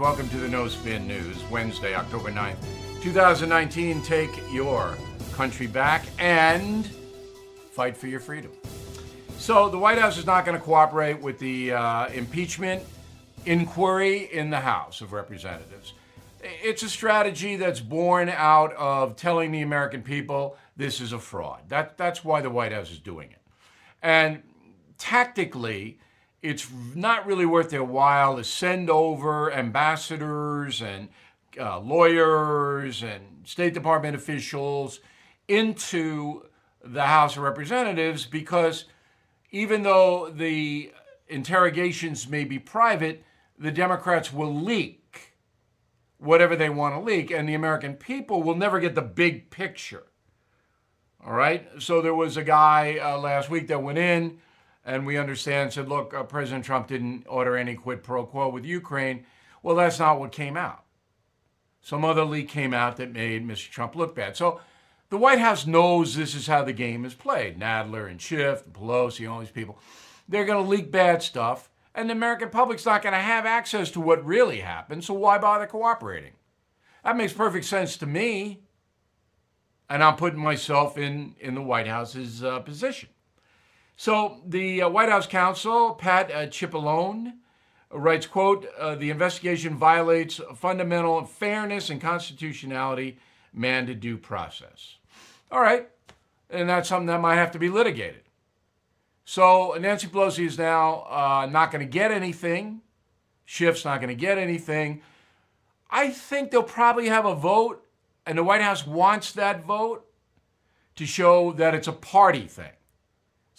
Welcome to the No Spin News, Wednesday, October 9th, 2019. Take your country back and fight for your freedom. So, the White House is not going to cooperate with the uh, impeachment inquiry in the House of Representatives. It's a strategy that's born out of telling the American people this is a fraud. That, that's why the White House is doing it. And tactically, it's not really worth their while to send over ambassadors and uh, lawyers and State Department officials into the House of Representatives because even though the interrogations may be private, the Democrats will leak whatever they want to leak, and the American people will never get the big picture. All right? So there was a guy uh, last week that went in and we understand said, look, uh, President Trump didn't order any quid pro quo with Ukraine. Well, that's not what came out. Some other leak came out that made Mr. Trump look bad. So the White House knows this is how the game is played. Nadler and Schiff, and Pelosi, all these people. They're going to leak bad stuff, and the American public's not going to have access to what really happened, so why bother cooperating? That makes perfect sense to me. And I'm putting myself in, in the White House's uh, position. So the uh, White House counsel, Pat uh, Cipollone, writes, quote, uh, the investigation violates fundamental fairness and constitutionality mandated due process. All right. And that's something that might have to be litigated. So Nancy Pelosi is now uh, not going to get anything. Schiff's not going to get anything. I think they'll probably have a vote, and the White House wants that vote to show that it's a party thing.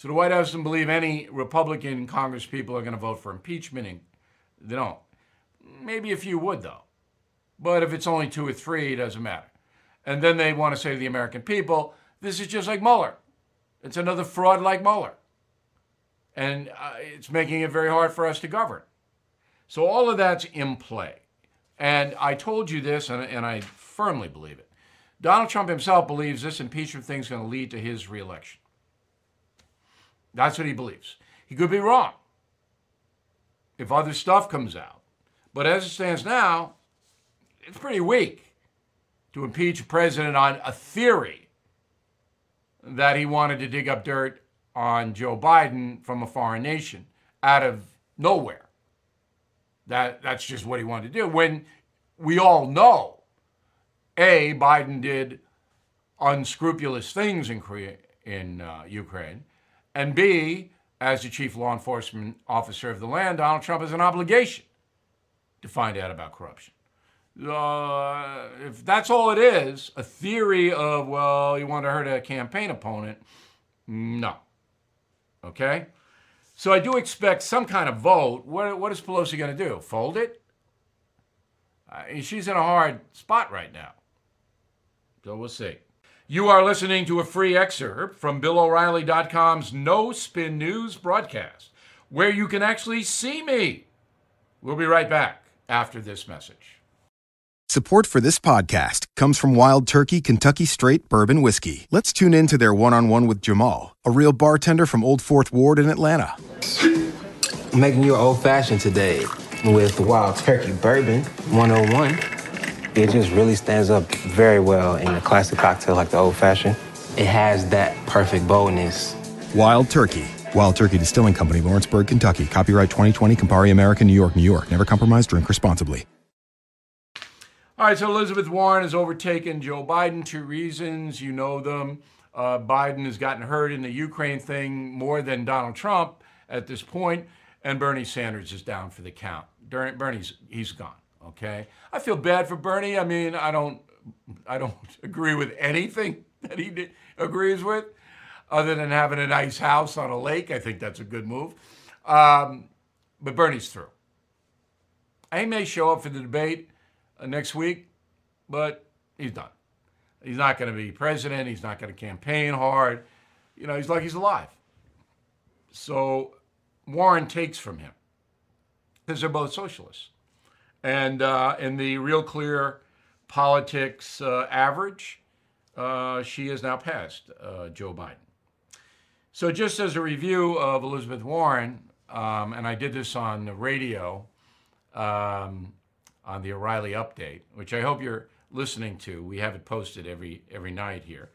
So the White House doesn't believe any Republican Congress people are going to vote for impeachment. And they don't. Maybe a few would, though. But if it's only two or three, it doesn't matter. And then they want to say to the American people, this is just like Mueller. It's another fraud like Mueller. And uh, it's making it very hard for us to govern. So all of that's in play. And I told you this, and, and I firmly believe it. Donald Trump himself believes this impeachment thing is going to lead to his reelection. That's what he believes. He could be wrong if other stuff comes out. But as it stands now, it's pretty weak to impeach a president on a theory that he wanted to dig up dirt on Joe Biden from a foreign nation out of nowhere. That, that's just what he wanted to do. When we all know, A, Biden did unscrupulous things in, Korea, in uh, Ukraine, and B, as the chief law enforcement officer of the land, Donald Trump has an obligation to find out about corruption. Uh, if that's all it is, a theory of, well, you want to hurt a campaign opponent, no. Okay? So I do expect some kind of vote. What, what is Pelosi going to do? Fold it? Uh, she's in a hard spot right now. So we'll see. You are listening to a free excerpt from BillO'Reilly.com's No Spin News broadcast, where you can actually see me. We'll be right back after this message. Support for this podcast comes from Wild Turkey Kentucky Straight Bourbon Whiskey. Let's tune in to their one on one with Jamal, a real bartender from Old Fourth Ward in Atlanta. Making your old fashioned today with Wild Turkey Bourbon 101 it just really stands up very well in a classic cocktail like the old fashioned. It has that perfect boldness. Wild Turkey. Wild Turkey Distilling Company, Lawrenceburg, Kentucky. Copyright 2020, Campari American, New York, New York. Never compromise, drink responsibly. All right, so Elizabeth Warren has overtaken Joe Biden. Two reasons, you know them. Uh, Biden has gotten hurt in the Ukraine thing more than Donald Trump at this point, and Bernie Sanders is down for the count. Bernie's he's gone. Okay, I feel bad for Bernie. I mean, I don't, I don't agree with anything that he agrees with, other than having a nice house on a lake. I think that's a good move. Um, but Bernie's through. He may show up for the debate uh, next week, but he's done. He's not going to be president. He's not going to campaign hard. You know, he's like he's alive. So Warren takes from him because they're both socialists. And uh, in the Real Clear Politics uh, average, uh, she has now passed uh, Joe Biden. So, just as a review of Elizabeth Warren, um, and I did this on the radio, um, on the O'Reilly Update, which I hope you're listening to. We have it posted every every night here.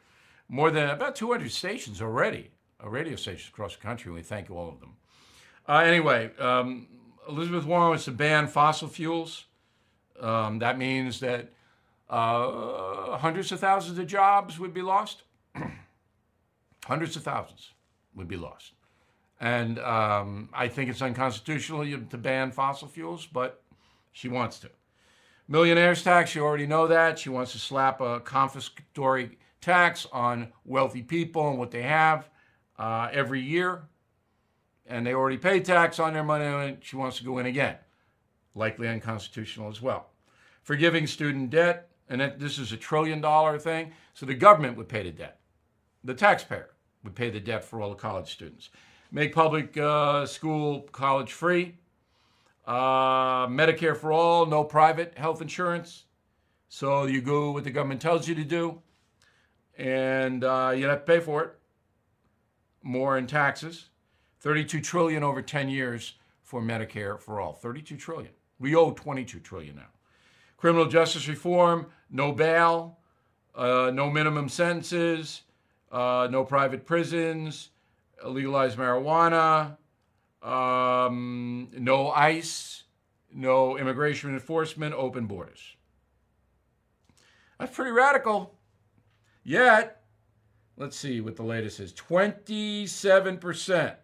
More than about 200 stations already, uh, radio stations across the country. We thank all of them. Uh, anyway, um, Elizabeth Warren wants to ban fossil fuels. Um, that means that uh, hundreds of thousands of jobs would be lost. hundreds of thousands would be lost. And um, I think it's unconstitutional to ban fossil fuels, but she wants to. Millionaires tax, you already know that. She wants to slap a confiscatory tax on wealthy people and what they have uh, every year. And they already pay tax on their money, and she wants to go in again. Likely unconstitutional as well. Forgiving student debt, and this is a trillion dollar thing, so the government would pay the debt. The taxpayer would pay the debt for all the college students. Make public uh, school college free. Uh, Medicare for all, no private health insurance. So you go what the government tells you to do, and uh, you have to pay for it. More in taxes. 32 trillion over 10 years for Medicare for all. 32 trillion. We owe 22 trillion now. Criminal justice reform, no bail, uh, no minimum sentences, uh, no private prisons, legalize marijuana, um, no ICE, no immigration enforcement, open borders. That's pretty radical. Yet, let's see what the latest is 27%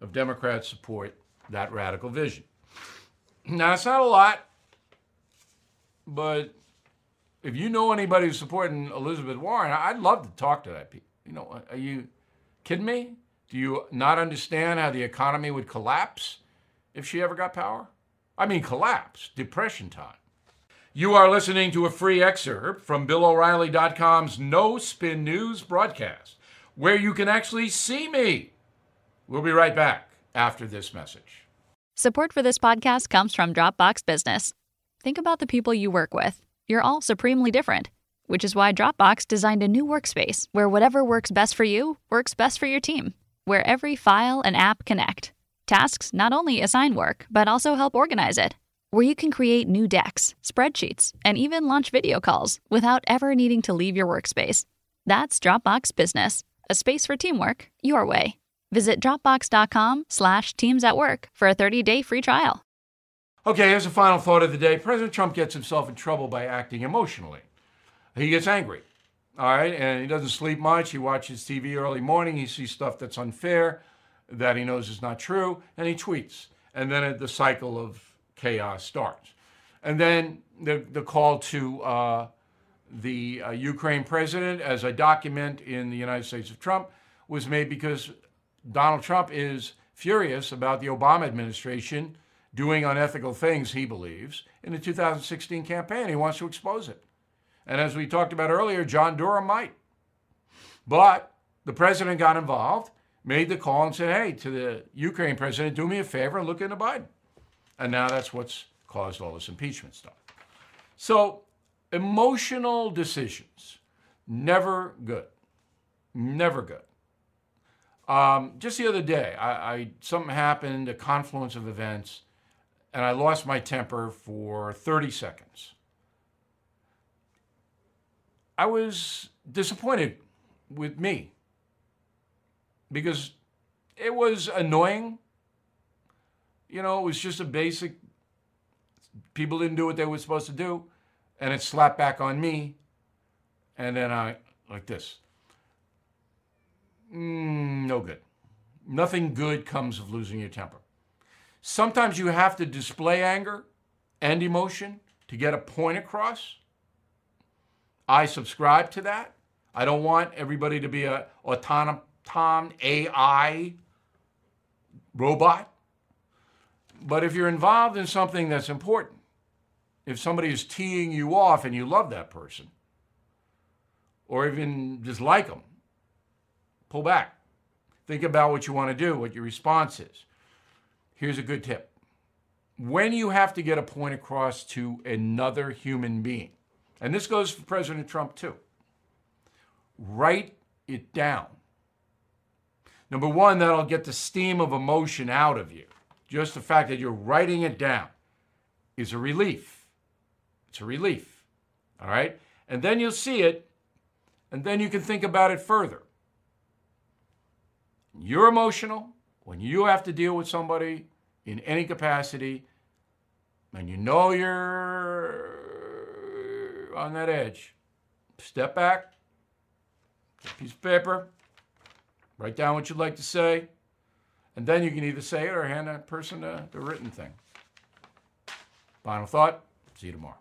of Democrats support that radical vision. Now, it's not a lot, but if you know anybody who's supporting Elizabeth Warren, I'd love to talk to that people. You know, are you kidding me? Do you not understand how the economy would collapse if she ever got power? I mean, collapse, depression time. You are listening to a free excerpt from BillO'Reilly.com's No Spin News broadcast, where you can actually see me. We'll be right back after this message. Support for this podcast comes from Dropbox Business. Think about the people you work with. You're all supremely different, which is why Dropbox designed a new workspace where whatever works best for you works best for your team where every file and app connect. Tasks not only assign work, but also help organize it. Where you can create new decks, spreadsheets, and even launch video calls without ever needing to leave your workspace. That's Dropbox Business, a space for teamwork your way. Visit dropbox.com slash teams at work for a 30-day free trial. Okay, here's a final thought of the day. President Trump gets himself in trouble by acting emotionally. He gets angry. All right, and he doesn't sleep much. He watches TV early morning. He sees stuff that's unfair, that he knows is not true, and he tweets. And then the cycle of chaos starts. And then the, the call to uh, the uh, Ukraine president, as a document in the United States of Trump, was made because Donald Trump is furious about the Obama administration doing unethical things, he believes, in the 2016 campaign. He wants to expose it. And as we talked about earlier, John Durham might. But the president got involved, made the call, and said, hey, to the Ukraine president, do me a favor and look into Biden. And now that's what's caused all this impeachment stuff. So, emotional decisions, never good. Never good. Um, just the other day, I, I, something happened, a confluence of events, and I lost my temper for 30 seconds. I was disappointed with me because it was annoying. You know, it was just a basic, people didn't do what they were supposed to do, and it slapped back on me. And then I, like this. Mm, no good. Nothing good comes of losing your temper. Sometimes you have to display anger and emotion to get a point across. I subscribe to that. I don't want everybody to be a autonomous AI robot. But if you're involved in something that's important, if somebody is teeing you off and you love that person, or even just like them, pull back. Think about what you want to do, what your response is. Here's a good tip. When you have to get a point across to another human being, and this goes for President Trump too. Write it down. Number one, that'll get the steam of emotion out of you. Just the fact that you're writing it down is a relief. It's a relief. All right? And then you'll see it, and then you can think about it further. You're emotional when you have to deal with somebody in any capacity, and you know you're on that edge. Step back, piece of paper, write down what you'd like to say, and then you can either say it or hand that person the, the written thing. Final thought. See you tomorrow.